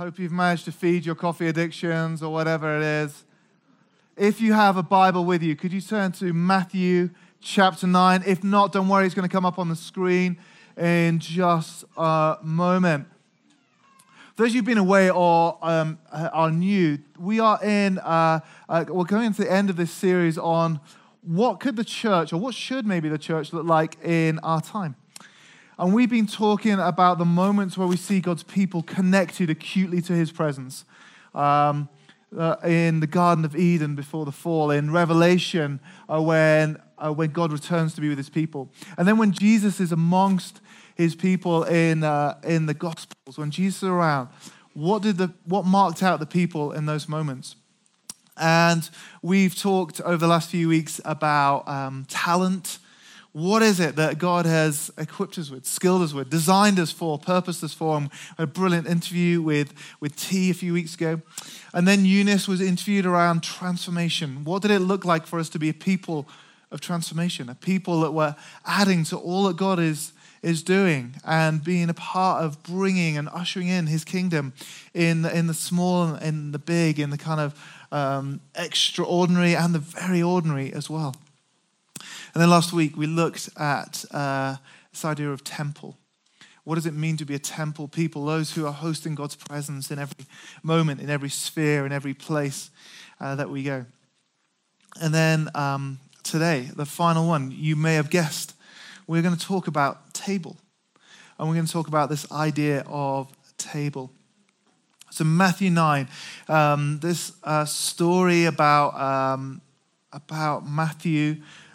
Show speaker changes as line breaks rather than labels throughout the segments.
Hope you've managed to feed your coffee addictions or whatever it is. If you have a Bible with you, could you turn to Matthew chapter 9? If not, don't worry, it's going to come up on the screen in just a moment. Those who've been away or um, are new, we are in, uh, uh, we're going to the end of this series on what could the church, or what should maybe the church look like in our time. And we've been talking about the moments where we see God's people connected acutely to his presence. Um, uh, in the Garden of Eden before the fall, in Revelation, uh, when, uh, when God returns to be with his people. And then when Jesus is amongst his people in, uh, in the Gospels, when Jesus is around, what, did the, what marked out the people in those moments? And we've talked over the last few weeks about um, talent what is it that God has equipped us with, skilled us with, designed us for, purposed us for? And a brilliant interview with, with T a few weeks ago. And then Eunice was interviewed around transformation. What did it look like for us to be a people of transformation, a people that were adding to all that God is, is doing and being a part of bringing and ushering in his kingdom in, in the small and the big, in the kind of um, extraordinary and the very ordinary as well. And then last week we looked at uh, this idea of temple. What does it mean to be a temple people? Those who are hosting God's presence in every moment, in every sphere, in every place uh, that we go. And then um, today, the final one, you may have guessed, we're going to talk about table. And we're going to talk about this idea of table. So, Matthew 9, um, this uh, story about, um, about Matthew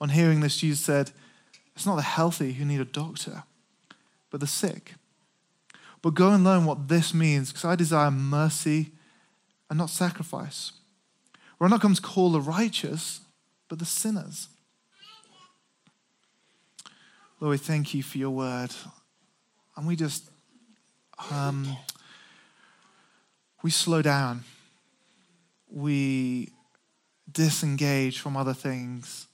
On hearing this, Jesus said, It's not the healthy who need a doctor, but the sick. But go and learn what this means, because I desire mercy and not sacrifice. I'm not come to call the righteous, but the sinners. Lord, we thank you for your word. And we just, um, we slow down. We disengage from other things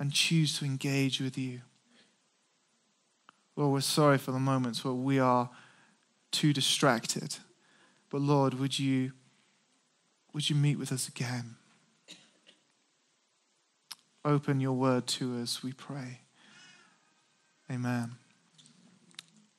and choose to engage with you. Lord, we're sorry for the moments where we are too distracted. But Lord, would you, would you meet with us again? Open your word to us, we pray. Amen.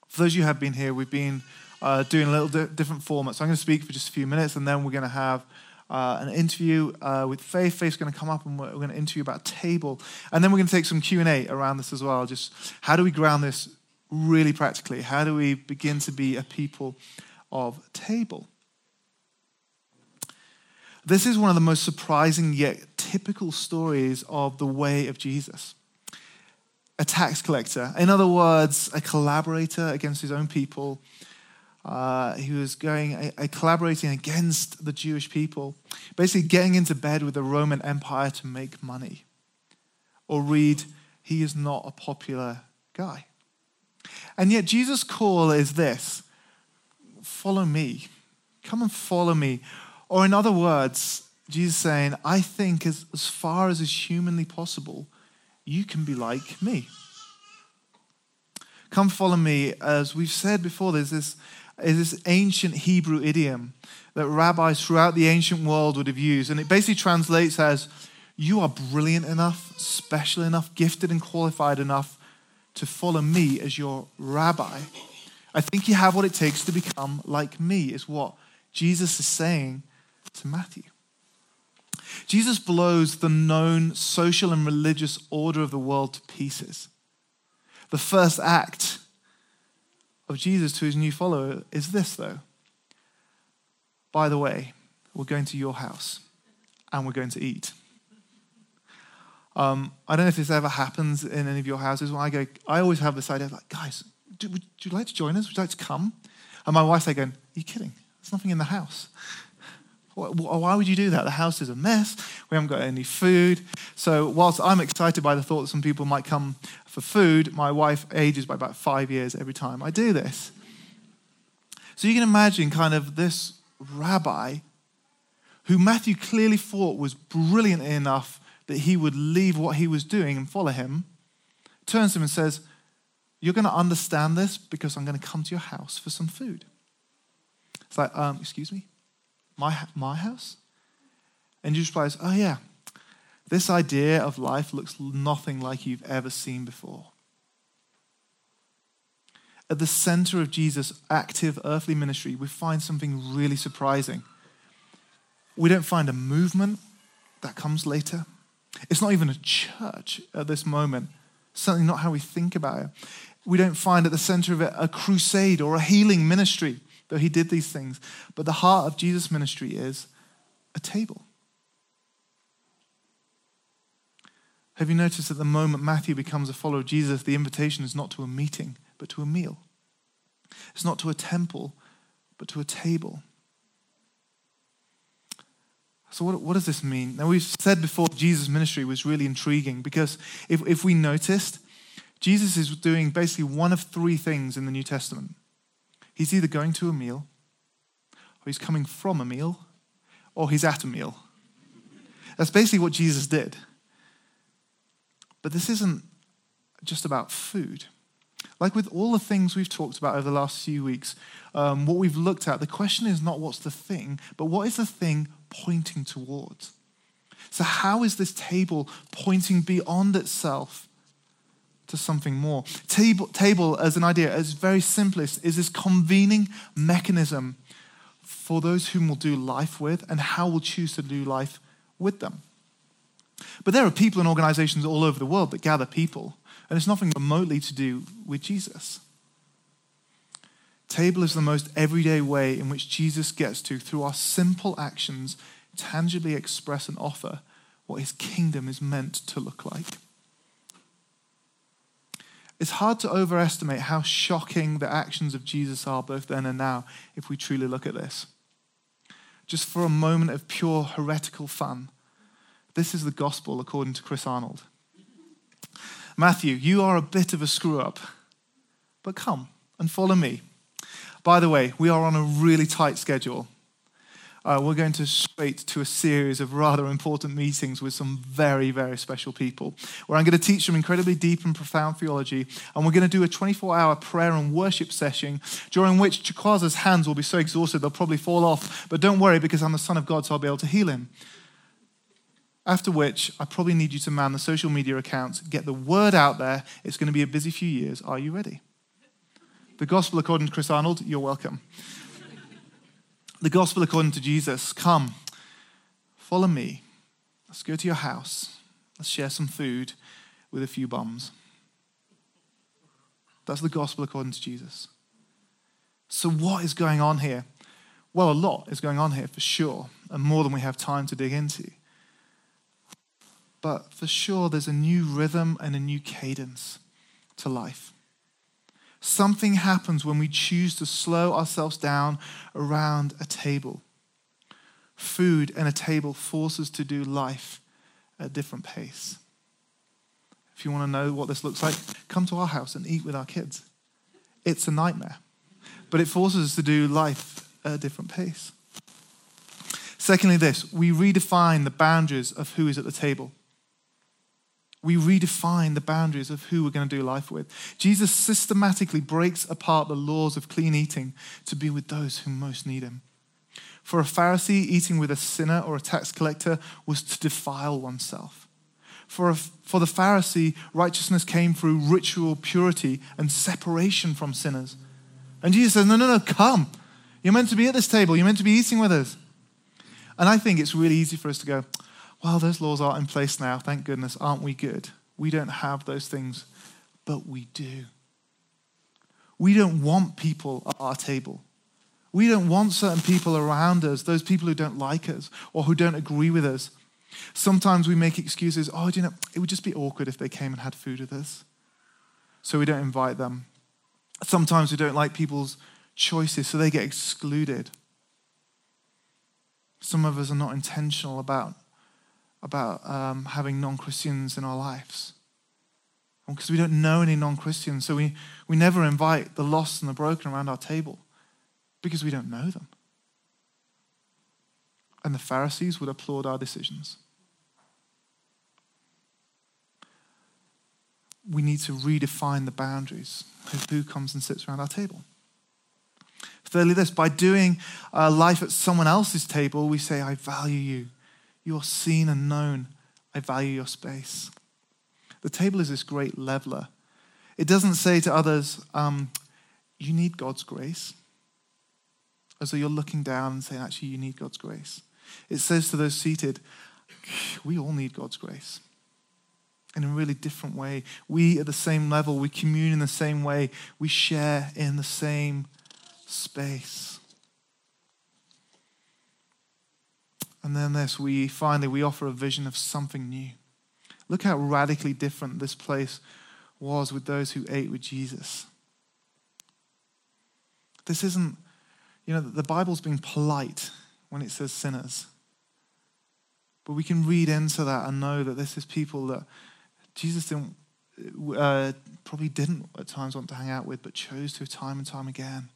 For those of you who have been here, we've been uh, doing a little di- different format. So I'm going to speak for just a few minutes, and then we're going to have uh, an interview uh, with Faith. Faith's going to come up and we're, going to interview about table. And then we're going to take some Q&A around this as well. Just how do we ground this really practically? How do we begin to be a people of table? This is one of the most surprising yet typical stories of the way of Jesus. A tax collector, in other words, a collaborator against his own people, uh, he was going, a collaborating against the Jewish people, basically getting into bed with the Roman Empire to make money. Or read, he is not a popular guy. And yet, Jesus' call is this follow me. Come and follow me. Or, in other words, Jesus saying, I think as, as far as is humanly possible, you can be like me. Come follow me. As we've said before, there's this is this ancient Hebrew idiom that rabbis throughout the ancient world would have used. And it basically translates as You are brilliant enough, special enough, gifted and qualified enough to follow me as your rabbi. I think you have what it takes to become like me, is what Jesus is saying to Matthew. Jesus blows the known social and religious order of the world to pieces. The first act of Jesus to his new follower is this, though. By the way, we're going to your house and we're going to eat. Um, I don't know if this ever happens in any of your houses. When I go, I always have this idea of like, guys, do, would you like to join us? Would you like to come? And my wife's like going, Are you kidding? There's nothing in the house. Why would you do that? The house is a mess. We haven't got any food. So, whilst I'm excited by the thought that some people might come for food, my wife ages by about five years every time I do this. So, you can imagine kind of this rabbi who Matthew clearly thought was brilliant enough that he would leave what he was doing and follow him, turns to him and says, You're going to understand this because I'm going to come to your house for some food. It's like, um, Excuse me? My, my house? And Jesus replies, Oh, yeah. This idea of life looks nothing like you've ever seen before. At the center of Jesus' active earthly ministry, we find something really surprising. We don't find a movement that comes later. It's not even a church at this moment, certainly not how we think about it. We don't find at the center of it a crusade or a healing ministry though he did these things. But the heart of Jesus' ministry is a table. Have you noticed that the moment Matthew becomes a follower of Jesus, the invitation is not to a meeting, but to a meal? It's not to a temple, but to a table. So, what, what does this mean? Now, we've said before Jesus' ministry was really intriguing because if, if we noticed, Jesus is doing basically one of three things in the New Testament. He's either going to a meal, or he's coming from a meal, or he's at a meal. That's basically what Jesus did. But this isn't just about food. Like with all the things we've talked about over the last few weeks, um, what we've looked at, the question is not what's the thing, but what is the thing pointing towards? So, how is this table pointing beyond itself to something more. Table, table as an idea, as very simplest, is this convening mechanism for those whom we'll do life with and how we'll choose to do life with them. But there are people and organizations all over the world that gather people, and it's nothing remotely to do with Jesus. Table is the most everyday way in which Jesus gets to, through our simple actions, tangibly express and offer what his kingdom is meant to look like. It's hard to overestimate how shocking the actions of Jesus are both then and now if we truly look at this. Just for a moment of pure heretical fun, this is the gospel according to Chris Arnold. Matthew, you are a bit of a screw up, but come and follow me. By the way, we are on a really tight schedule uh, we're going to straight to a series of rather important meetings with some very, very special people, where I'm going to teach them incredibly deep and profound theology, and we're going to do a 24 hour prayer and worship session during which Chikwaza's hands will be so exhausted they'll probably fall off. But don't worry, because I'm the Son of God, so I'll be able to heal him. After which, I probably need you to man the social media accounts, get the word out there. It's going to be a busy few years. Are you ready? The gospel according to Chris Arnold, you're welcome the gospel according to Jesus. Come, follow me. Let's go to your house. Let's share some food with a few bums. That's the gospel according to Jesus. So, what is going on here? Well, a lot is going on here for sure, and more than we have time to dig into. But for sure, there's a new rhythm and a new cadence to life. Something happens when we choose to slow ourselves down around a table. Food and a table force us to do life at a different pace. If you want to know what this looks like, come to our house and eat with our kids. It's a nightmare, but it forces us to do life at a different pace. Secondly, this we redefine the boundaries of who is at the table we redefine the boundaries of who we're going to do life with. Jesus systematically breaks apart the laws of clean eating to be with those who most need him. For a Pharisee, eating with a sinner or a tax collector was to defile oneself. For, a, for the Pharisee, righteousness came through ritual purity and separation from sinners. And Jesus says, No, no, no, come. You're meant to be at this table. You're meant to be eating with us. And I think it's really easy for us to go, well, those laws aren't in place now. Thank goodness. Aren't we good? We don't have those things, but we do. We don't want people at our table. We don't want certain people around us, those people who don't like us or who don't agree with us. Sometimes we make excuses. Oh, do you know, it would just be awkward if they came and had food with us. So we don't invite them. Sometimes we don't like people's choices, so they get excluded. Some of us are not intentional about, about um, having non Christians in our lives. Because we don't know any non Christians, so we, we never invite the lost and the broken around our table because we don't know them. And the Pharisees would applaud our decisions. We need to redefine the boundaries of who comes and sits around our table. Thirdly, this by doing uh, life at someone else's table, we say, I value you. You're seen and known. I value your space. The table is this great leveler. It doesn't say to others, um, you need God's grace, as though you're looking down and saying, actually, you need God's grace. It says to those seated, we all need God's grace in a really different way. We, at the same level, we commune in the same way, we share in the same space. And then this, we finally we offer a vision of something new. Look how radically different this place was with those who ate with Jesus. This isn't, you know, the Bible's being polite when it says sinners. But we can read into that and know that this is people that Jesus didn't, uh, probably didn't at times want to hang out with, but chose to time and time again.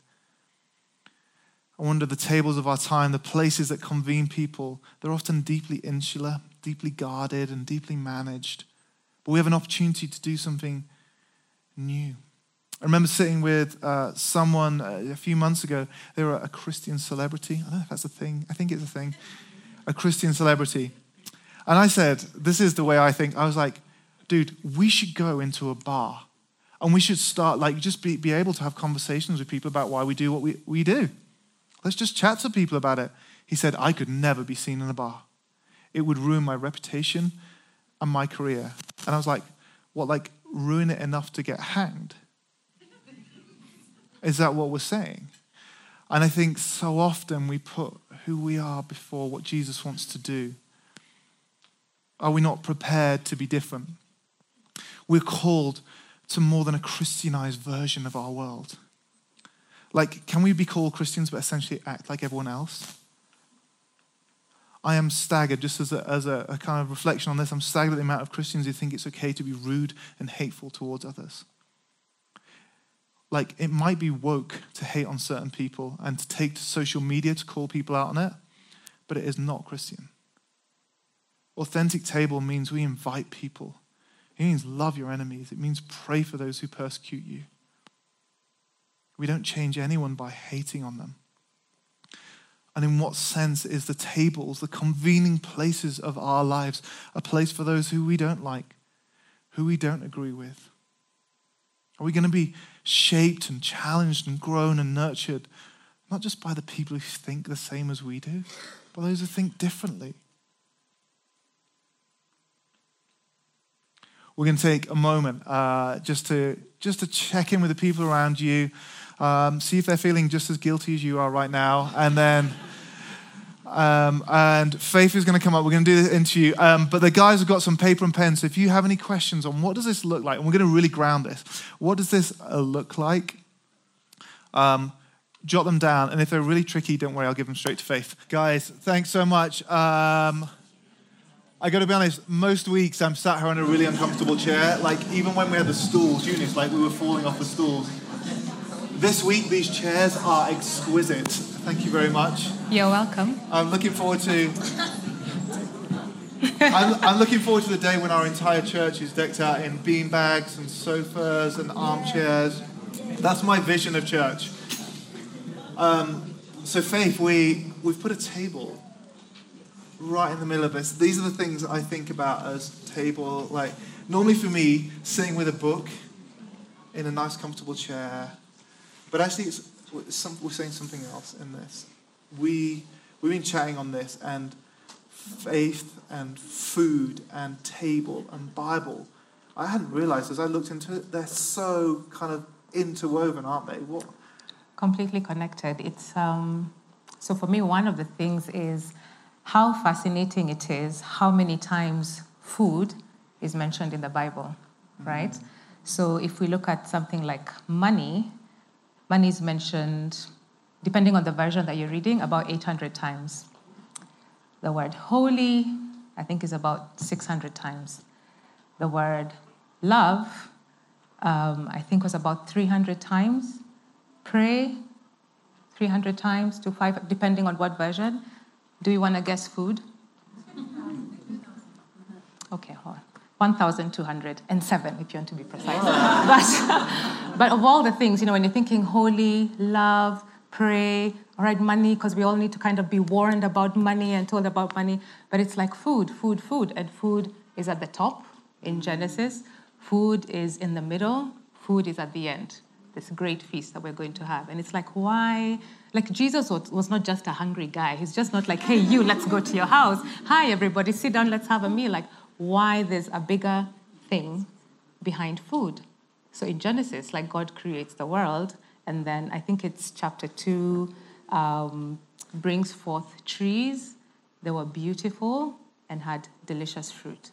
I wonder the tables of our time, the places that convene people, they're often deeply insular, deeply guarded, and deeply managed. But we have an opportunity to do something new. I remember sitting with uh, someone uh, a few months ago. They were a Christian celebrity. I don't know if that's a thing. I think it's a thing. A Christian celebrity. And I said, This is the way I think. I was like, dude, we should go into a bar and we should start, like, just be, be able to have conversations with people about why we do what we, we do. Let's just chat to people about it. He said, I could never be seen in a bar. It would ruin my reputation and my career. And I was like, what, like ruin it enough to get hanged? Is that what we're saying? And I think so often we put who we are before what Jesus wants to do. Are we not prepared to be different? We're called to more than a Christianized version of our world. Like, can we be called Christians but essentially act like everyone else? I am staggered, just as, a, as a, a, kind of reflection on this, I'm staggered at the amount of Christians who think it's okay to be rude and hateful towards others. Like, it might be woke to hate on certain people and to take to social media to call people out on it, but it is not Christian. Authentic table means we invite people. It means love your enemies. It means pray for those who persecute you. We don't change anyone by hating on them. And in what sense is the tables, the convening places of our lives, a place for those who we don't like, who we don't agree with? Are we going to be shaped and challenged and grown and nurtured, not just by the people who think the same as we do, but those who think differently? We're going to take a moment uh, just to just to check in with the people around you um, see if they're feeling just as guilty as you are right now, and then. Um, and Faith is going to come up. We're going to do the interview. Um, but the guys have got some paper and pens. So if you have any questions on what does this look like, and we're going to really ground this. What does this uh, look like? Um, jot them down. And if they're really tricky, don't worry, I'll give them straight to Faith. Guys, thanks so much. Um, I got to be honest, most weeks I'm sat here in a really uncomfortable chair. Like even when we had the stools, Eunice, like we were falling off the stools. This week, these chairs are exquisite. Thank you very much.
You're welcome.
I'm looking forward to. I'm, I'm, looking forward to the day when our entire church is decked out in bean bags and sofas and armchairs. That's my vision of church. Um, so, Faith, we, we've put a table right in the middle of this. These are the things I think about as table. Like, normally for me, sitting with a book in a nice, comfortable chair, but actually, it's, some, we're saying something else in this. We, we've been chatting on this, and faith and food and table and Bible, I hadn't realized as I looked into it, they're so kind of interwoven, aren't they? What?
Completely connected. It's um, so for me, one of the things is how fascinating it is how many times food is mentioned in the Bible, right? Mm-hmm. So if we look at something like money, Money is mentioned, depending on the version that you're reading, about 800 times. The word holy, I think, is about 600 times. The word love, um, I think, was about 300 times. Pray, 300 times to five, depending on what version. Do you want to guess food? Okay, hold on. 1,207, if you want to be precise. but, but of all the things, you know, when you're thinking holy, love, pray, all right, money, because we all need to kind of be warned about money and told about money. But it's like food, food, food. And food is at the top in Genesis, food is in the middle, food is at the end. This great feast that we're going to have. And it's like, why? Like, Jesus was, was not just a hungry guy. He's just not like, hey, you, let's go to your house. Hi, everybody, sit down, let's have a meal. Like, why there's a bigger thing behind food. So in Genesis, like God creates the world, and then I think it's chapter two um, brings forth trees. They were beautiful and had delicious fruit.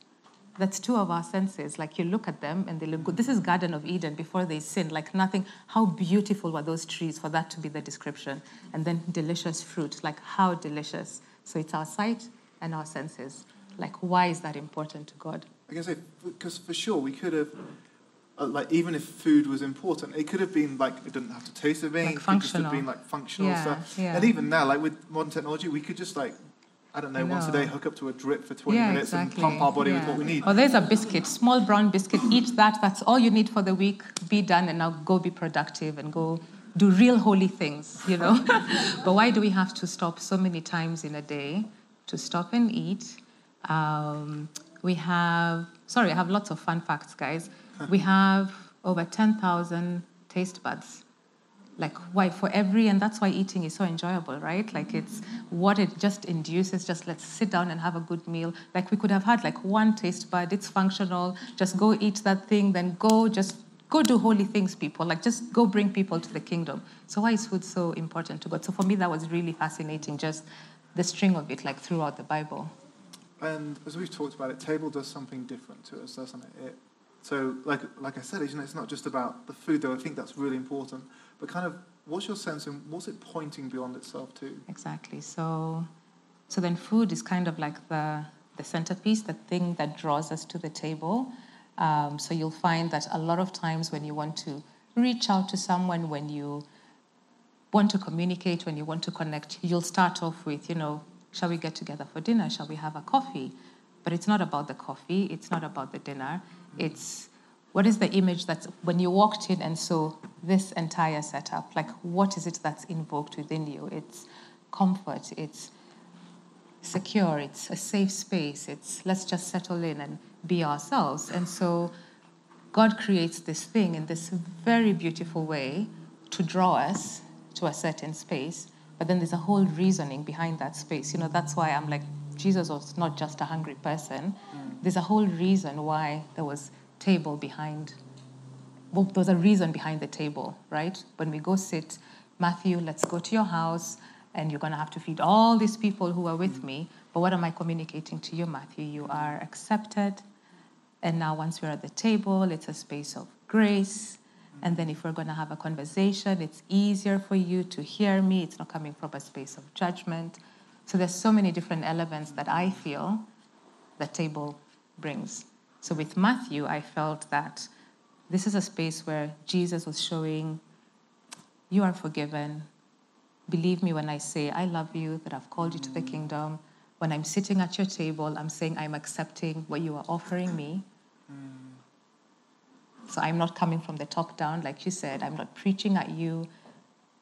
That's two of our senses. Like you look at them and they look good. This is Garden of Eden before they sinned. Like nothing. How beautiful were those trees for that to be the description? And then delicious fruit. Like how delicious. So it's our sight and our senses. Like, why is that important to God?
I guess because for sure we could have, uh, like, even if food was important, it could have been like it didn't have to taste of anything.
Like functional.
It could have been like functional
Yeah,
stuff.
yeah.
And even now, like with modern technology, we could just like, I don't know,
I
once a day hook up to a drip for 20
yeah,
minutes
exactly.
and pump our body with what we need.
Oh, there's a biscuit, small brown biscuit. Eat that. That's all you need for the week. Be done, and now go be productive and go do real holy things. You know. but why do we have to stop so many times in a day to stop and eat? Um, we have. Sorry, I have lots of fun facts, guys. We have over 10,000 taste buds. Like why for every and that's why eating is so enjoyable right? Like it's what it just induces. Just let's sit down and have a good meal. Like we could have had like one taste bud. It's functional. Just go eat that thing. Then go just go do holy things people. Like just go bring people to the kingdom. So why is food so important to god? So for me that was really fascinating just the string of it like throughout the bible
And as we've talked about it, table does something different to us, doesn't it? it so, like, like I said, you know, it's not just about the food, though. I think that's really important. But kind of, what's your sense, and what's it pointing beyond itself to?
Exactly. So, so then food is kind of like the the centerpiece, the thing that draws us to the table. Um, so you'll find that a lot of times when you want to reach out to someone, when you want to communicate, when you want to connect, you'll start off with, you know, shall we get together for dinner? Shall we have a coffee? But it's not about the coffee. It's not about the dinner. It's what is the image that's when you walked in and saw this entire setup? Like, what is it that's invoked within you? It's comfort. It's secure. It's a safe space. It's let's just settle in and be ourselves. And so, God creates this thing in this very beautiful way to draw us to a certain space. But then there's a whole reasoning behind that space. You know, that's why I'm like, Jesus was not just a hungry person. Mm. There's a whole reason why there was table behind. Well, there's a reason behind the table, right? When we go sit, Matthew, let's go to your house, and you're going to have to feed all these people who are with mm. me. But what am I communicating to you, Matthew? You are accepted. And now, once we're at the table, it's a space of grace. And then, if we're going to have a conversation, it's easier for you to hear me. It's not coming from a space of judgment. So, there's so many different elements that I feel the table brings. So, with Matthew, I felt that this is a space where Jesus was showing you are forgiven. Believe me when I say, I love you, that I've called you to the kingdom. When I'm sitting at your table, I'm saying I'm accepting what you are offering me. So I'm not coming from the top down, like you said. I'm not preaching at you.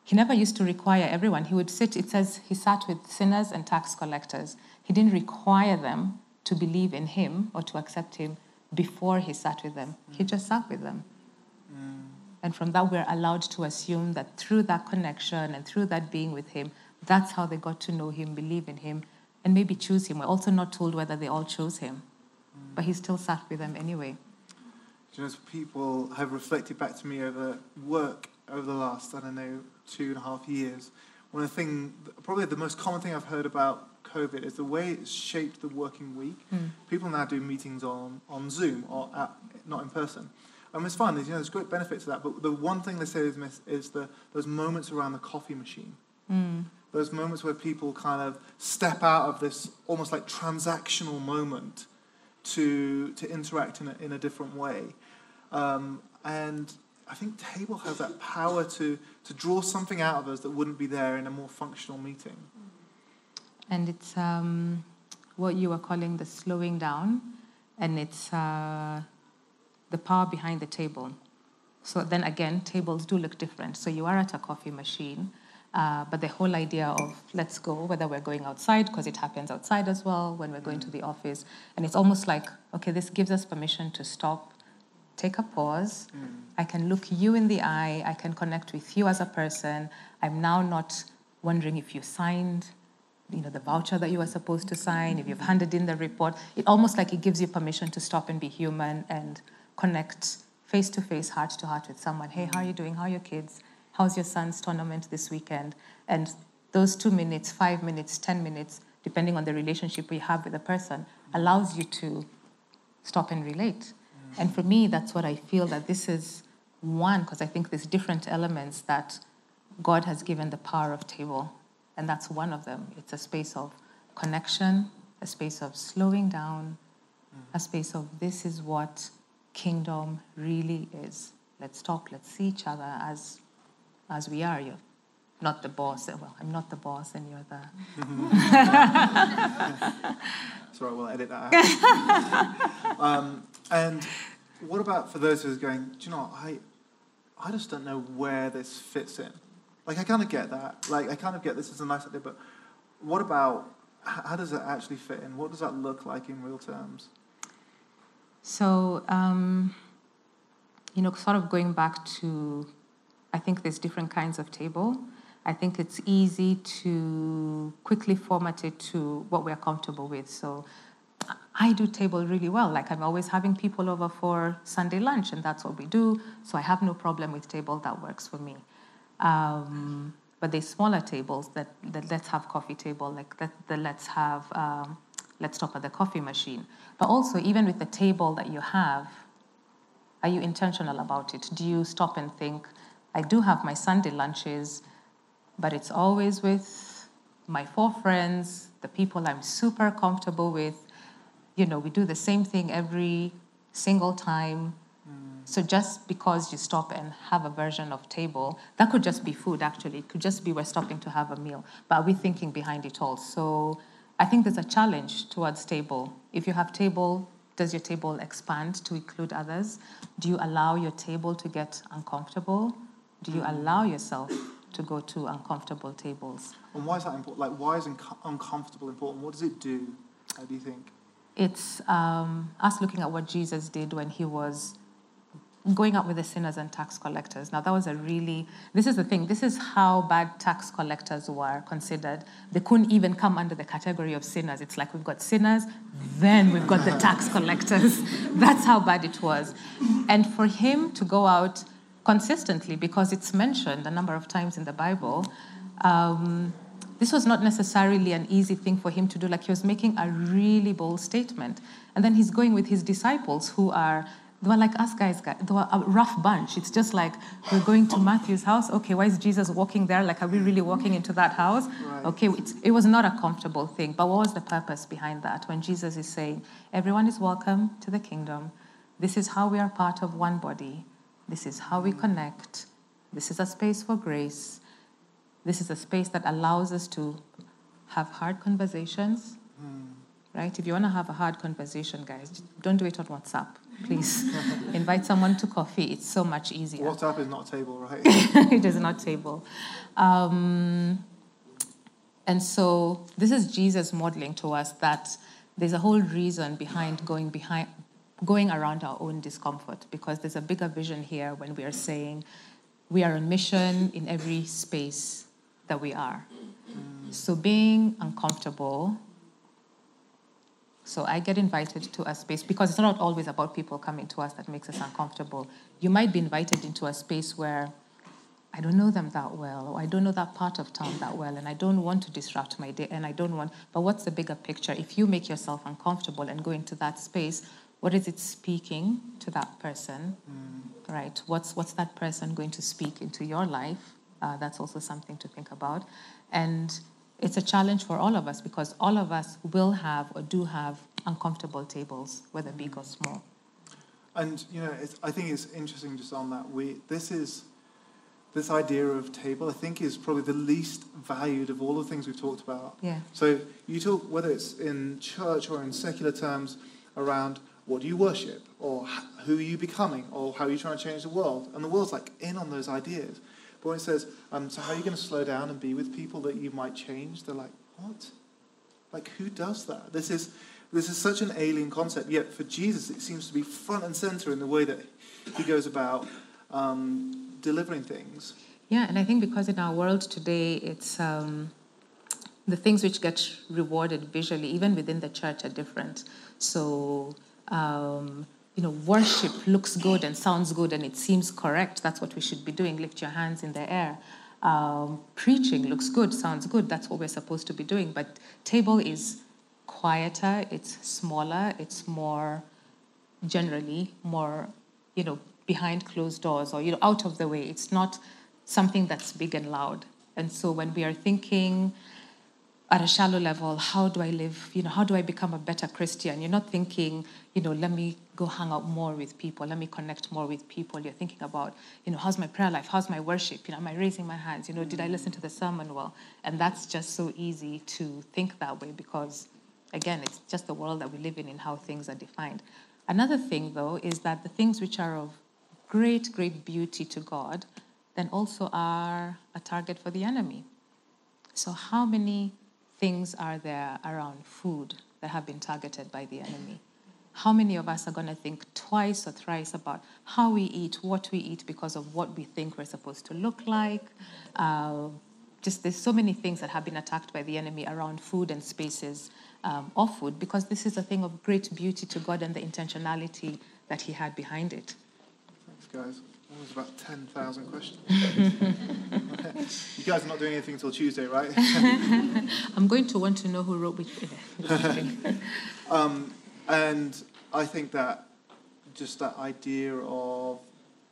He never used to require everyone. He would sit, it says he sat with sinners and tax collectors. He didn't require them to believe in him or to accept him before he sat with them. He mm. just sat with them. Mm. And from that, we're allowed to assume that through that connection and through that being with him, that's how they got to know him, believe in him, and maybe choose him. We're also not told whether they all chose him, mm. but he still sat with them anyway.
You know, people have reflected back to me over work over the last, I don't know, two and a half years, one of the things, probably the most common thing I've heard about COVID is the way it's shaped the working week. Hmm. People now do meetings on, on Zoom or at, not in person. And it's fine, there's, you know, there's great benefit to that, but the one thing they say is miss is the, those moments around the coffee machine. Hmm. those moments where people kind of step out of this almost like transactional moment to, to interact in a, in a different way. Um, and I think table has that power to, to draw something out of us that wouldn't be there in a more functional meeting.
And it's um, what you are calling the slowing down, and it's uh, the power behind the table. So then again, tables do look different. So you are at a coffee machine, uh, but the whole idea of let's go, whether we're going outside, because it happens outside as well when we're going to the office, and it's almost like, okay, this gives us permission to stop, take a pause. Mm. I can look you in the eye, I can connect with you as a person. I'm now not wondering if you signed you know the voucher that you were supposed to sign if you've handed in the report it almost like it gives you permission to stop and be human and connect face to face heart to heart with someone hey how are you doing how are your kids How's your son's tournament this weekend? And those two minutes, five minutes, 10 minutes, depending on the relationship we have with the person, allows you to stop and relate. And for me, that's what I feel that this is one, because I think there's different elements that God has given the power of table. And that's one of them. It's a space of connection, a space of slowing down, a space of this is what kingdom really is. Let's talk, let's see each other as as we are. You're not the boss. Well, I'm not the boss, and you're the.
Sorry, we'll edit that out. um, and what about for those who are going? Do you know? What? I, I just don't know where this fits in. Like I kind of get that. Like I kind of get this is a nice idea, but what about how does it actually fit in? What does that look like in real terms?
So, um, you know, sort of going back to I think there's different kinds of table. I think it's easy to quickly format it to what we're comfortable with. So I do table really well. Like I'm always having people over for Sunday lunch, and that's what we do. So I have no problem with table. That works for me. Um, but there's smaller tables that, that let's have coffee table, like that, the let's have um, let's stop at the coffee machine. But also, even with the table that you have, are you intentional about it? Do you stop and think? I do have my Sunday lunches, but it's always with my four friends, the people I'm super comfortable with. You know, we do the same thing every single time. Mm. So just because you stop and have a version of table, that could just be food actually. It could just be we're stopping to have a meal. But are we thinking behind it all? So I think there's a challenge towards table. If you have table, does your table expand to include others? Do you allow your table to get uncomfortable? Do you allow yourself to go to uncomfortable tables?
And why is that important? Like, why is uncomfortable important? What does it do? How do you think?
It's um, us looking at what Jesus did when he was going out with the sinners and tax collectors. Now, that was a really, this is the thing, this is how bad tax collectors were considered. They couldn't even come under the category of sinners. It's like we've got sinners, then we've got the tax collectors. That's how bad it was. And for him to go out consistently because it's mentioned a number of times in the Bible. Um, this was not necessarily an easy thing for him to do. Like he was making a really bold statement. And then he's going with his disciples who are, they were like us guys, they were a rough bunch. It's just like, we're going to Matthew's house. Okay, why is Jesus walking there? Like, are we really walking into that house? Right. Okay, it was not a comfortable thing. But what was the purpose behind that? When Jesus is saying, everyone is welcome to the kingdom. This is how we are part of one body. This is how we connect. This is a space for grace. This is a space that allows us to have hard conversations. Mm. Right? If you want to have a hard conversation, guys, don't do it on WhatsApp. Please invite someone to coffee. It's so much easier.
WhatsApp is not table, right?
it is not table. Um, and so this is Jesus modeling to us that there's a whole reason behind going behind going around our own discomfort because there's a bigger vision here when we are saying we are on mission in every space that we are. So being uncomfortable. So I get invited to a space because it's not always about people coming to us that makes us uncomfortable. You might be invited into a space where I don't know them that well, or I don't know that part of town that well, and I don't want to disrupt my day, and I don't want. But what's the bigger picture? If you make yourself uncomfortable and go into that space, what is it speaking to that person mm. right what's what's that person going to speak into your life uh, that's also something to think about And it's a challenge for all of us because all of us will have or do have uncomfortable tables, whether big or small.
And you know, it's, I think it's interesting just on that. We this is this idea of table. I think is probably the least valued of all the things we've talked about.
Yeah.
So you talk whether it's in church or in secular terms around what do you worship or who are you becoming or how are you trying to change the world, and the world's like in on those ideas. But when it says, um, so how are you going to slow down and be with people that you might change? They're like, what? Like who does that? This is this is such an alien concept. Yet for Jesus, it seems to be front and center in the way that he goes about um, delivering things.
Yeah, and I think because in our world today, it's um, the things which get rewarded visually, even within the church, are different. So, um, you know, worship looks good and sounds good and it seems correct. That's what we should be doing. Lift your hands in the air. Um, preaching looks good, sounds good. That's what we're supposed to be doing. But table is quieter, it's smaller, it's more generally more, you know, behind closed doors or you know out of the way. It's not something that's big and loud. And so when we are thinking at a shallow level, how do I live? You know, how do I become a better Christian? You're not thinking, you know, let me go hang out more with people, let me connect more with people. You're thinking about, you know, how's my prayer life? How's my worship? You know, am I raising my hands? You know, did I mm. listen to the sermon well? And that's just so easy to think that way because, again, it's just the world that we live in and how things are defined. Another thing, though, is that the things which are of great, great beauty to God then also are a target for the enemy. So, how many things are there around food that have been targeted by the enemy? How many of us are going to think twice or thrice about how we eat, what we eat, because of what we think we're supposed to look like? Uh, just there's so many things that have been attacked by the enemy around food and spaces um, of food because this is a thing of great beauty to God and the intentionality that He had behind it.
Thanks, guys. That was about 10,000 questions. you guys are not doing anything until Tuesday, right?
I'm going to want to know who wrote which.
um, and I think that just that idea of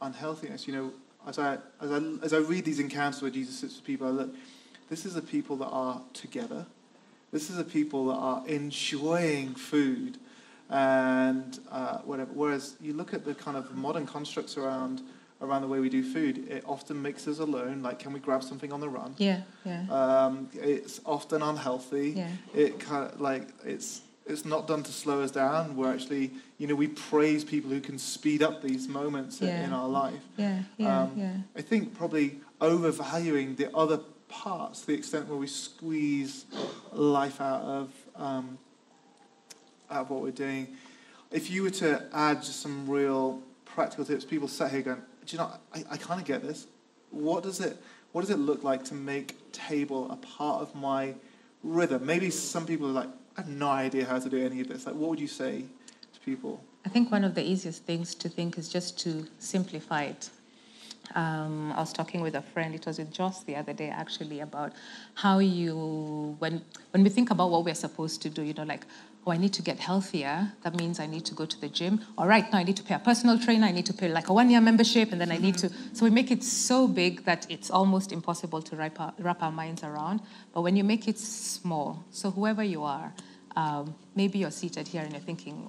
unhealthiness, you know, as I, as I, as I read these encounters where Jesus sits with people, I look, this is a people that are together. This is a people that are enjoying food and uh, whatever. Whereas you look at the kind of modern constructs around around the way we do food, it often makes us alone. Like, can we grab something on the run?
Yeah, yeah.
Um, it's often unhealthy.
Yeah.
It kind of like it's it's not done to slow us down. We're actually, you know, we praise people who can speed up these moments
Yeah.
in our life.
Yeah, yeah,
Um,
yeah.
I think probably overvaluing the other parts to the extent where we squeeze life out of um, out of what we're doing. If you were to add just some real practical tips, people sat here going, "Do you know? I, I kind of get this. What does it What does it look like to make table a part of my rhythm?" Maybe some people are like, "I have no idea how to do any of this." Like, what would you say to people?
I think one of the easiest things to think is just to simplify it. Um, I was talking with a friend, it was with Joss the other day actually, about how you, when, when we think about what we're supposed to do, you know, like, oh, I need to get healthier, that means I need to go to the gym. All right, now I need to pay a personal trainer, I need to pay like a one year membership, and then I need to. So we make it so big that it's almost impossible to wrap our, wrap our minds around. But when you make it small, so whoever you are, um, maybe you're seated here and you're thinking,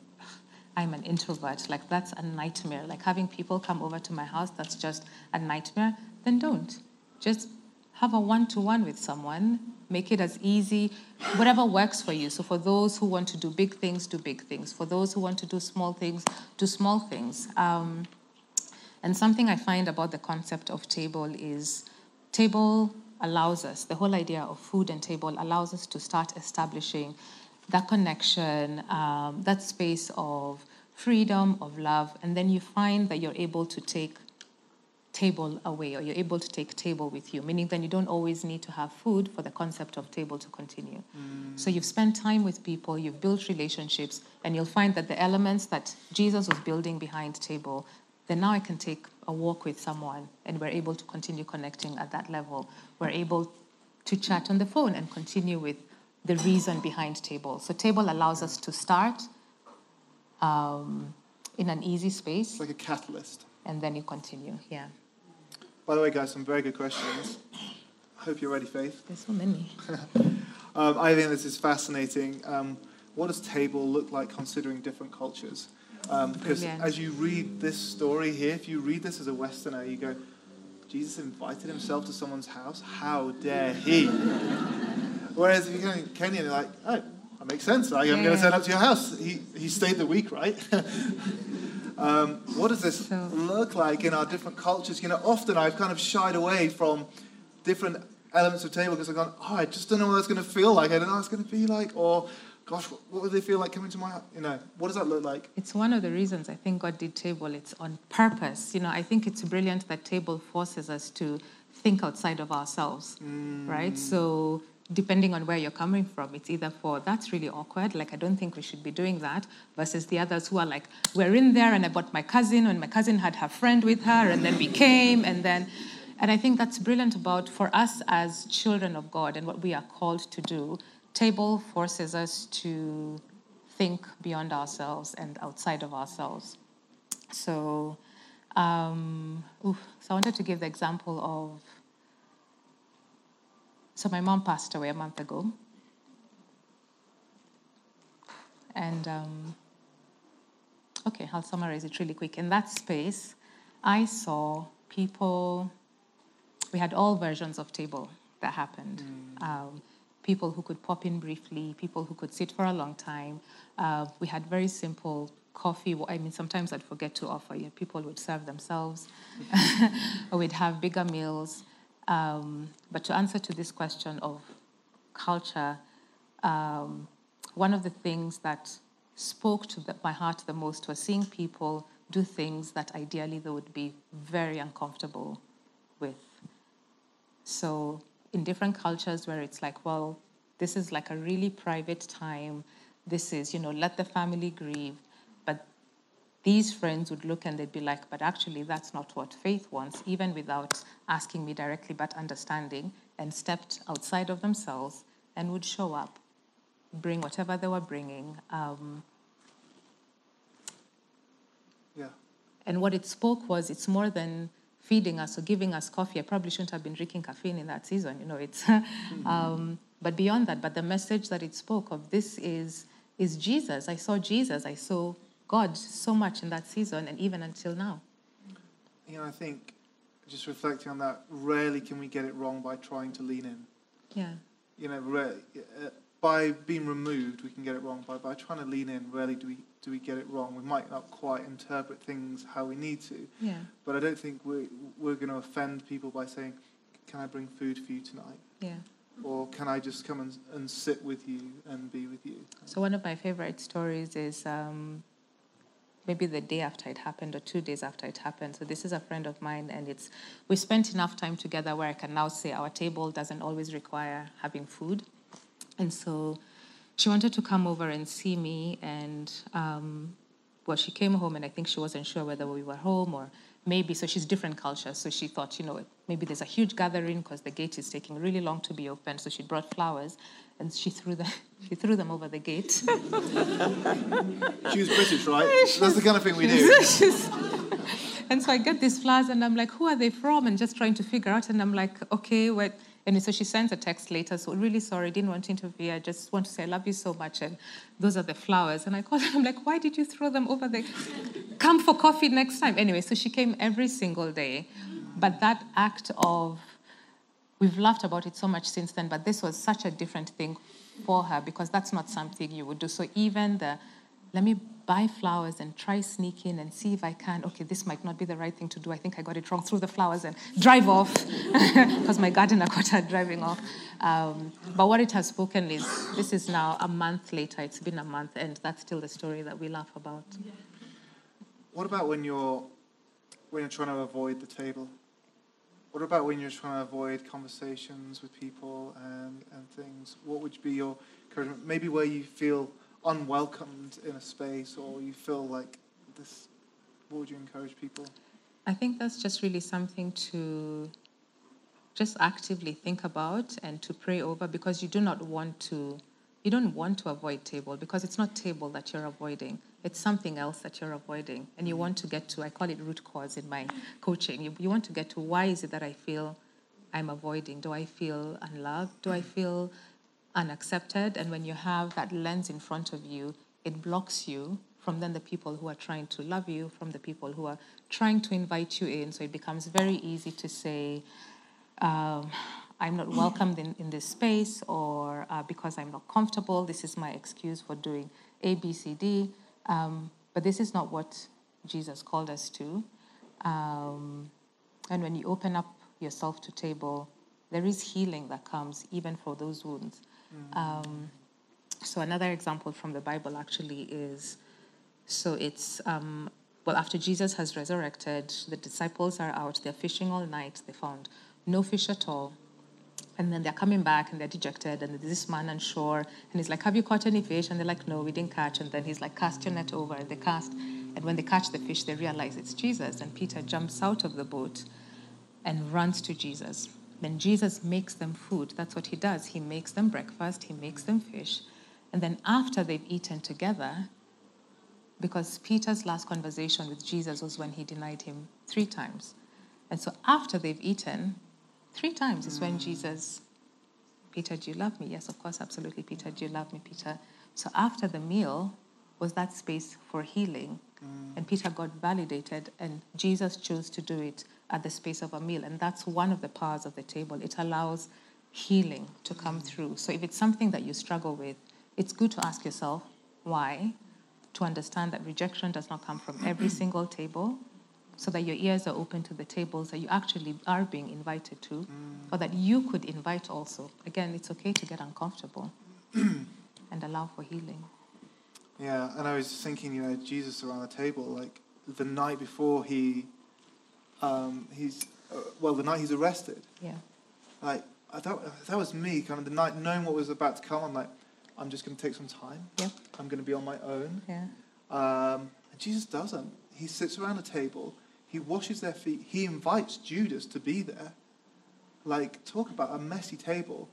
I'm an introvert. Like, that's a nightmare. Like, having people come over to my house, that's just a nightmare. Then don't. Just have a one to one with someone. Make it as easy, whatever works for you. So, for those who want to do big things, do big things. For those who want to do small things, do small things. Um, and something I find about the concept of table is table allows us, the whole idea of food and table allows us to start establishing that connection, um, that space of freedom, of love, and then you find that you're able to take table away or you're able to take table with you, meaning then you don't always need to have food for the concept of table to continue. So you've spent time with people, you've built relationships, and you'll find that the elements that Jesus was building behind table, then now I can take a walk with someone and we're able to continue connecting at that level. We're able to chat on the phone and continue with the reason behind table. So table allows us to start um, in an easy space
It's like a catalyst.
and then you continue. Yeah.
By the way, guys, some very good questions. I hope you're ready, Faith.
There's so many.
Um, I think this is fascinating. Um, what does table look like considering different cultures? Um, because
Brilliant.
as you read this story here, if you read this as a Westerner, you go, Jesus invited himself to someone's house? How dare he? Whereas if you're in Kenya, you're like, oh, that makes sense. I am going
Yeah.
to turn up to your house. He, he stayed the week, right? um, what does this
So-
look like in our different cultures? You know, often I've kind of shied away from different elements of table because I've gone, oh, I just don't know what that's going to feel like. I don't know what it's going to be like. Or, gosh, what, what would they feel like coming to my? You know, what does that look like?
It's one of the reasons I think God did table. It's on purpose. You know, I think it's brilliant that table forces us to think outside of ourselves, right? So depending on where you're coming from, it's either for that's really awkward, like I don't think we should be doing that, versus the others who are like, we're in there and I brought my cousin, and my cousin had her friend with her, and then we came, and then and I think that's brilliant about for us as children of God and what we are called to do. Table forces us to think beyond ourselves and outside of ourselves. So, um, oof, so I wanted to give the example of. So my mom passed away a month ago, and um, okay, I'll summarize it really quick. In that space, I saw people. We had all versions of table that happened. Um, people who could pop in briefly, people who could sit for a long time. Uh, we had very simple coffee. I mean, sometimes I'd forget to offer. You know, people would serve themselves, or we'd have bigger meals. Um, but to answer to this question of culture, um, one of the things that spoke to the, my heart the most was seeing people do things that ideally they would be very uncomfortable with. So, in different cultures where it's like, well, this is like a really private time, this is, you know, let the family grieve. These friends would look and they'd be like, but actually, that's not what faith wants, even without asking me directly, but understanding, and stepped outside of themselves and would show up, bring whatever they were bringing. Um,
Yeah.
and what it spoke was it's more than feeding us or giving us coffee. I probably shouldn't have been drinking caffeine in that season, you know. It's, um, but beyond that, but the message that it spoke of this is is Jesus. I saw Jesus. I saw God so much in that season, and even until now.
You know, I think just reflecting on that, rarely can we get it wrong by trying to lean in.
Yeah,
You know, rare, uh, by being removed, we can get it wrong. By by trying to lean in, rarely do we do we get it wrong. We might not quite interpret things how we need to,
yeah,
but I don't think we're we're going to offend people by saying, "Can I bring food for you tonight?"
yeah.
or "Can I just come and, and sit with you and be with you?"
So one of my favorite stories is um, maybe the day after it happened or two days after it happened. So this is a friend of mine, and it's we spent enough time together where I can now say our table doesn't always require having food, and so she wanted to come over and see me, and um, well, she came home, and I think she wasn't sure whether we were home or maybe so she's different culture so she thought you know maybe there's a huge gathering because the gate is taking really long to be opened so she brought flowers and she threw them she threw them over the gate
She was British, right? That's the kind of thing we do.
And so I get these flowers and I'm like, who are they from? And just trying to figure out. And I'm like, okay, what? And so she sends a text later. So really sorry, didn't want to interfere. I just want to say I love you so much. And those are the flowers. And I called her. I'm like, why did you throw them over the? Come for coffee next time. Anyway, so she came every single day. But that act of we've laughed about it so much since then, but this was such a different thing for her because that's not something you would do. So even the let me buy flowers and try sneak in and see if I can. Okay, this might not be the right thing to do. I think I got it wrong. Throw the flowers and drive off because my gardener caught her driving off. Um, but what it has spoken is this is now a month later. It's been a month, and that's still the story that we laugh about.
What about when you're when you're trying to avoid the table? What about when you're trying to avoid conversations with people and, and things? What would be your encouragement? Maybe where you feel unwelcomed in a space or you feel like this what would you encourage people?
I think that's just really something to just actively think about and to pray over because you do not want to you don't want to avoid table because it's not table that you're avoiding it's something else that you're avoiding and you want to get to i call it root cause in my coaching you, you want to get to why is it that i feel I'm avoiding? Do I feel unloved? Do I feel unaccepted? And when you have that lens in front of you, it blocks you from then the people who are trying to love you, from the people who are trying to invite you in. So it becomes very easy to say, um, I'm not welcomed in, in this space, or uh, because I'm not comfortable, this is my excuse for doing A, B, C, D. Um, but this is not what Jesus called us to. Um, and when you open up yourself to table, there is healing that comes even for those wounds. Mm. Um, so another example from the Bible actually is, so it's um, well after Jesus has resurrected, the disciples are out. They're fishing all night. They found no fish at all. And then they're coming back and they're dejected. And there's this man on shore. And he's like, Have you caught any fish? And they're like, No, we didn't catch. And then he's like, Cast your net over. And they cast. And when they catch the fish, they realize it's Jesus. And Peter jumps out of the boat and runs to Jesus. Then Jesus makes them food. That's what he does. He makes them breakfast, he makes them fish. And then after they've eaten together, because Peter's last conversation with Jesus was when he denied him three times. And so after they've eaten, Three times is when Jesus, Peter, do you love me? Yes, of course, absolutely, Peter, do you love me, Peter? So after the meal was that space for healing. Mm. And Peter got validated, and Jesus chose to do it at the space of a meal. And that's one of the powers of the table. It allows healing to come mm. through. So if it's something that you struggle with, it's good to ask yourself why, to understand that rejection does not come from every single table, so that your ears are open to the tables that you actually are being invited to, mm. or that you could invite also. Again, it's okay to get uncomfortable and allow for healing.
Yeah, and I was thinking, you know, Jesus around the table, like the night before he, um, he's, uh, well, the night he's arrested.
Yeah.
Like, I thought that was me, kind of the night, knowing what was about to come. I'm like, I'm just going to take some time.
Yeah.
I'm going to be on my own.
Yeah.
Um, and Jesus doesn't. He sits around a table he washes their feet. He invites Judas to be there. Like, talk about a messy table.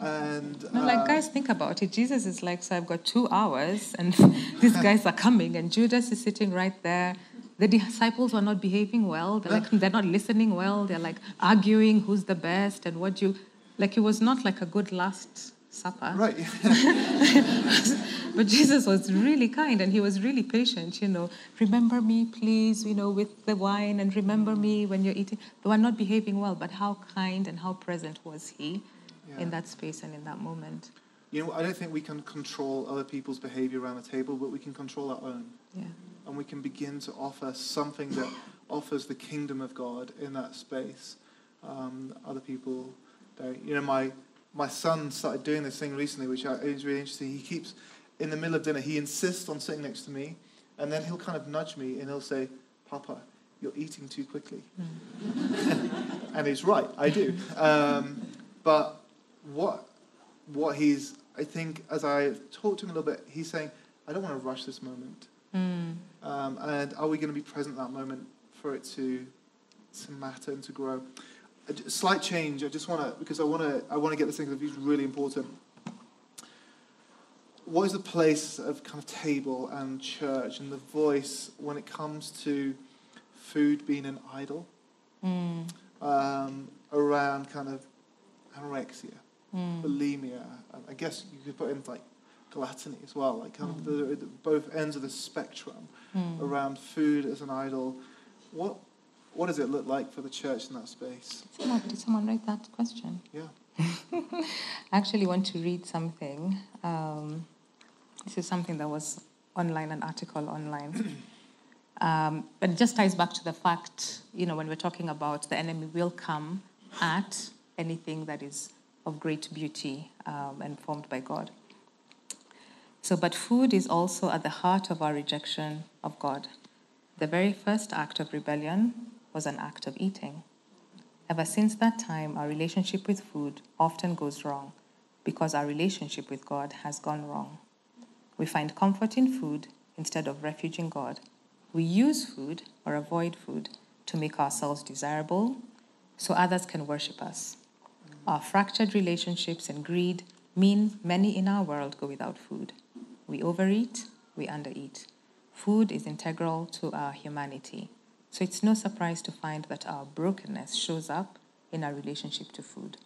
And
no, like uh, guys, think about it. Jesus is like, so I've got two hours, and these guys are coming, and Judas is sitting right there. The disciples are not behaving well. They're like, they're not listening well. They're like arguing who's the best and what you. Like it was not like a good last supper.
Right.
but Jesus was really kind and he was really patient, you know. Remember me, please, you know, with the wine, and remember me when you're eating. They were not behaving well, but how kind and how present was he yeah. in that space and in that moment.
You know, I don't think we can control other people's behavior around the table, but we can control our own.
Yeah.
And we can begin to offer something that offers the kingdom of God in that space. Um, other people don't. You know, my my son started doing this thing recently, which is really interesting. He keeps in the middle of dinner, he insists on sitting next to me, and then he'll kind of nudge me and he'll say, Papa, you're eating too quickly. Mm. and he's right, I do. Um, but what, what he's, I think, as I talked to him a little bit, he's saying, I don't want to rush this moment. Mm. Um, and are we going to be present at that moment for it to, to matter and to grow? A slight change. I just want to because I want to I want to get this thing because it's really important what is the place of kind of table and church and the voice when it comes to food being an idol mm. um, around kind of anorexia, mm. bulimia? I guess you could put in like gluttony as well, like kind mm. of the, the, both ends of the spectrum mm. around food as an idol. What what does it look like for the church in that space?
Someone, did someone write that question?
Yeah.
I actually want to read something. Um, this is something that was online, an article online. um, but it just ties back to the fact, you know, when we're talking about the enemy will come at anything that is of great beauty um, and formed by God. So, but food is also at the heart of our rejection of God. The very first act of rebellion was an act of eating. Ever since that time, our relationship with food often goes wrong because our relationship with God has gone wrong. We find comfort in food instead of refuge in God. We use food or avoid food to make ourselves desirable so others can worship us. Our fractured relationships and greed mean many in our world go without food. We overeat, we undereat. Food is integral to our humanity. So it's no surprise to find that our brokenness shows up in our relationship to food.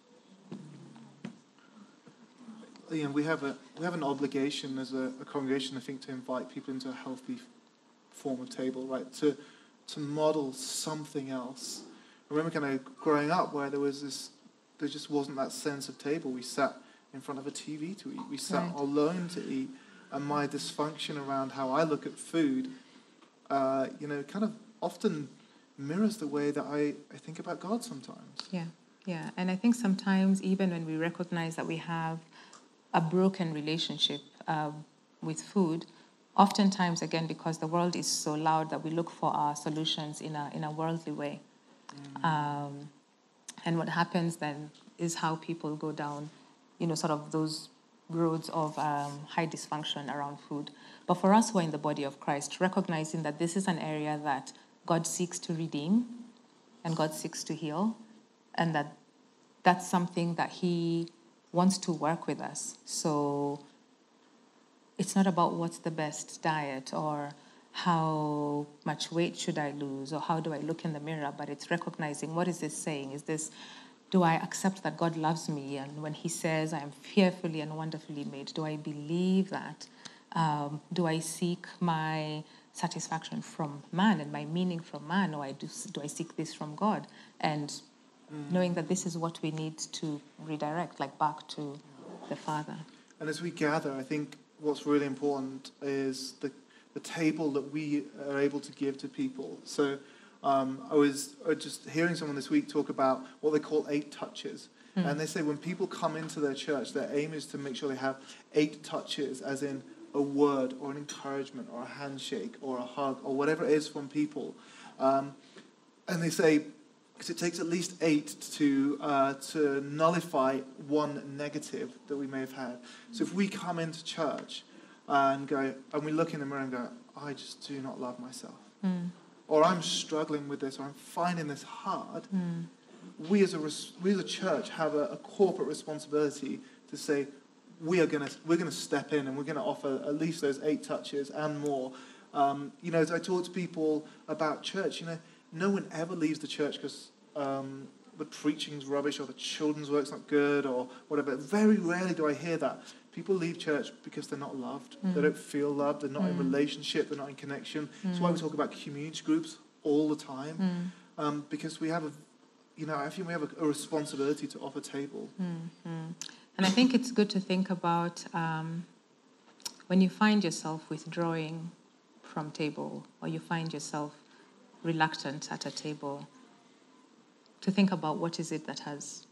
know, we have a we have an obligation as a, a, congregation, I think, to invite people into a healthy form of table, right? To to model something else. I remember kind of growing up where there was this, there just wasn't that sense of table. We sat in front of a TV to eat. We sat right. alone to eat, and my dysfunction around how I look at food, uh, you know, kind of often mirrors the way that I, I think about God sometimes.
Yeah, yeah, and I think sometimes even when we recognize that we have a broken relationship uh, with food, oftentimes, again, because the world is so loud that we look for our solutions in a, in a worldly way. Mm. Um, and what happens then is how people go down, you know, sort of those roads of um, high dysfunction around food. But for us who are in the body of Christ, recognizing that this is an area that God seeks to redeem and God seeks to heal, and that that's something that He wants to work with us. So it's not about what's the best diet or how much weight should I lose or how do I look in the mirror, but it's recognizing what is this saying? Is this do I accept that God loves me? And when He says I am fearfully and wonderfully made, do I believe that? Um, do I seek my satisfaction from man and my meaning from man, or I do, do I seek this from God? And mm. knowing that this is what we need to redirect, like back to the Father.
And as we gather, I think what's really important is the, the table that we are able to give to people. So um, I was just hearing someone this week talk about what they call eight touches. Mm. And they say when people come into their church, their aim is to make sure they have eight touches, as in a word or an encouragement or a handshake or a hug or whatever it is from people. Um, and they say because it takes at least eight to, uh, to nullify one negative that we may have had. So if we come into church and go, and we look in the mirror and go, I just do not love myself, mm. or I'm struggling with this, or I'm finding this hard, mm. we, as a, we as a church have a, a corporate responsibility to say, we are going to we're going to step in and we're going to offer at least those eight touches and more. Um, you know, as I talk to people about church, you know, no one ever leaves the church because um, the preaching's rubbish or the children's work's not good or whatever. Very rarely do I hear that. People leave church because they're not loved. Mm. They don't feel loved. They're not mm. in relationship. They're not in connection. Mm. That's why we talk about community groups all the time mm. um, because we have a, you know, I think we have a, a responsibility to offer table.
Mm-hmm. And I think it's good to think about um, when you find yourself withdrawing from table or you find yourself reluctant at a table to think about what is it that has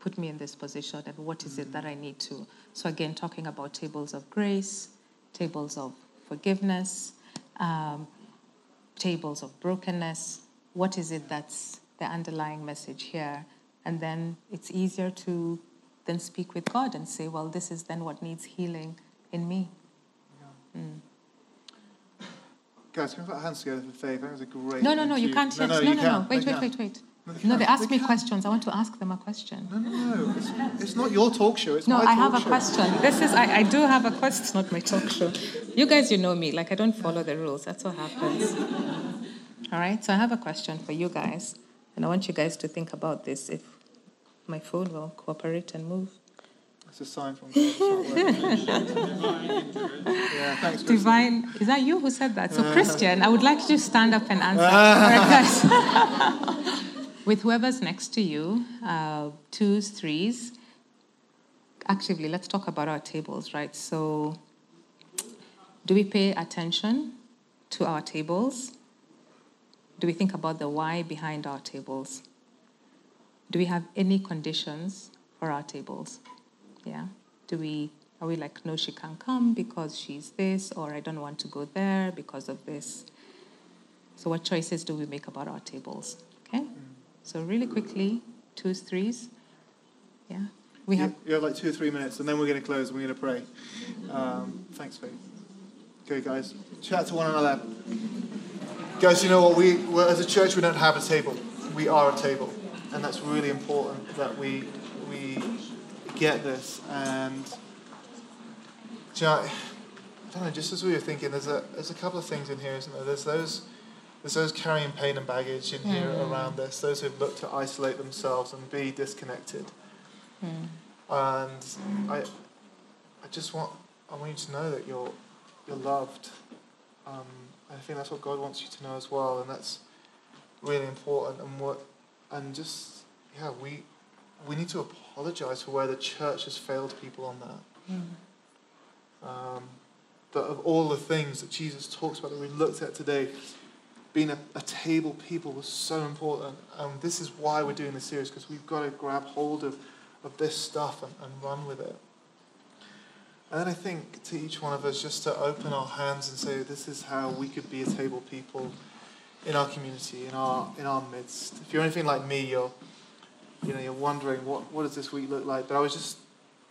put me in this position and what is it that I need to. So, again, talking about tables of grace, tables of forgiveness, um, tables of brokenness. What is it that's the underlying message here? And then it's easier to then speak with God and say, well, this is then what needs healing in me.
Yeah. Mm. Guys, can we put hands together for faith? That was a great.
No, no, no, you can't. No, no, no, no, no. Wait, wait, wait, wait. No, they ask me questions. I want to ask them a question.
No, no, no. It's, it's not your talk show. It's
no, I have a
show.
question. This is I, I do have a question. It's not my talk show. You guys, you know me. Like I don't follow the rules. That's what happens. All right. So I have a question for you guys, and I want you guys to think about this. If my phone will cooperate and move.
That's a sign from God. yeah, thanks.
Divine. Is that you who said that? So Christian, I would like you to stand up and answer with whoever's next to you, uh, twos, threes. Actually, let's talk about our tables, right? So, do we pay attention to our tables? Do we think about the why behind our tables? Do we have any conditions for our tables? Yeah. Do we are we like no she can't come because she's this or I don't want to go there because of this? So what choices do we make about our tables? Okay? So really quickly, twos, threes. Yeah.
We have you have like two or three minutes, and then we're going to close. and We're going to pray. Um, thanks, Faith. Okay, guys, chat to one another. Guys, you know what? We as a church, we don't have a table. We are a table, and that's really important that we we get this. And you know, I don't know. Just as we were thinking, there's a there's a couple of things in here, isn't there? There's those There's those carrying pain and baggage in here around this, those who've looked to isolate themselves and be disconnected. And I, I just want, I want you to know that you're, you're loved. Um, I think that's what God wants you to know as well, and that's really important. And what, and just yeah, we, we need to apologize for where the church has failed people on that. Um, that of all the things that Jesus talks about that we looked at today, being a, a table people was so important. And this is why we're doing this series, because we've got to grab hold of, of this stuff and, and run with it. And then I think to each one of us just to open our hands and say, this is how we could be a table people in our community, in our in our midst. If you're anything like me, you're you know, you're wondering what, what does this week look like? But I was just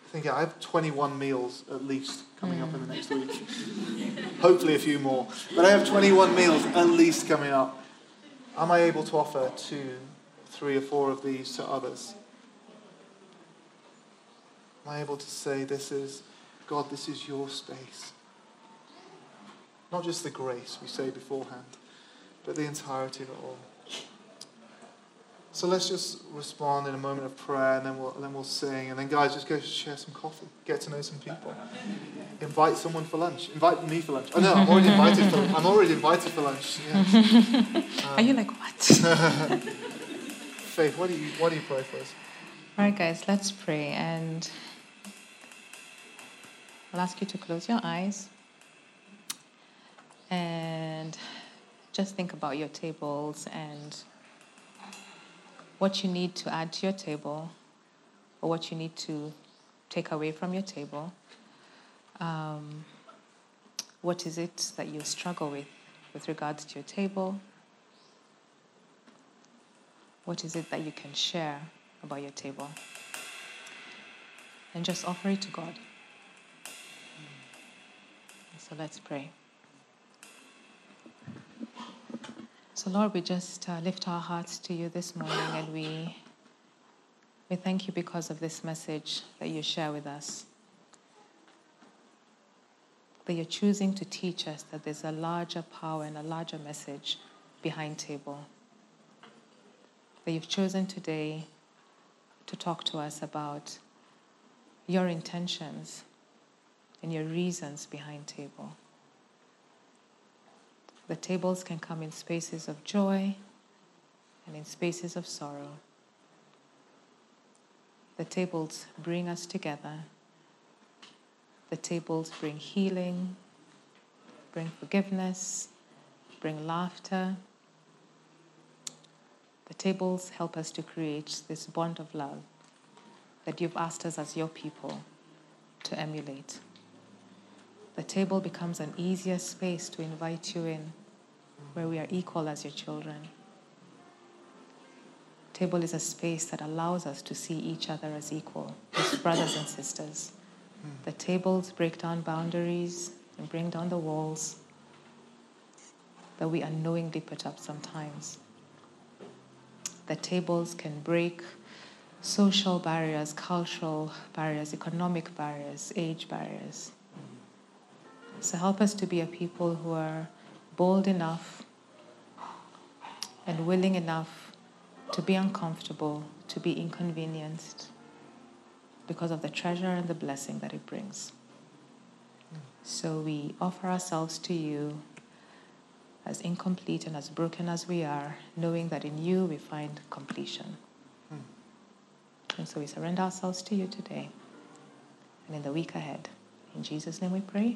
thinking I have 21 meals at least coming up in the next week. Hopefully a few more. But I have 21 meals at least coming up. Am I able to offer two, three, or four of these to others? Am I able to say, This is, God, this is your space? Not just the grace we say beforehand, but the entirety of it all. So let's just respond in a moment of prayer, and then we'll then we'll sing, and then guys, just go share some coffee, get to know some people, invite someone for lunch, invite me for lunch. Oh no, I'm already invited for I'm already invited for lunch. Yeah.
Are you like, what?
Faith, what do you what do you pray for us?
All right, guys, let's pray. And I'll ask you to close your eyes and just think about your tables and what you need to add to your table or what you need to take away from your table. Um, what is it that you struggle with with regards to your table? What is it that you can share about your table? And just offer it to God. So let's pray. So, Lord, we just uh, lift our hearts to you this morning and we, we thank you because of this message that you share with us. That you're choosing to teach us that there's a larger power and a larger message behind table. That you've chosen today to talk to us about your intentions and your reasons behind table. The tables can come in spaces of joy and in spaces of sorrow. The tables bring us together. The tables bring healing, bring forgiveness, bring laughter. The tables help us to create this bond of love that you've asked us as your people to emulate the table becomes an easier space to invite you in, where we are equal as your children. Table is a space that allows us to see each other as equal, as brothers and sisters. The tables break down boundaries and bring down the walls that we unknowingly put up sometimes. The tables can break social barriers, cultural barriers, economic barriers, age barriers. So help us to be a people who are bold enough and willing enough to be uncomfortable, to be inconvenienced because of the treasure and the blessing that it brings. So we offer ourselves to you as incomplete and as broken as we are, knowing that in you we find completion. Hmm. And so we surrender ourselves to you today and in the week ahead. In Jesus' name we pray.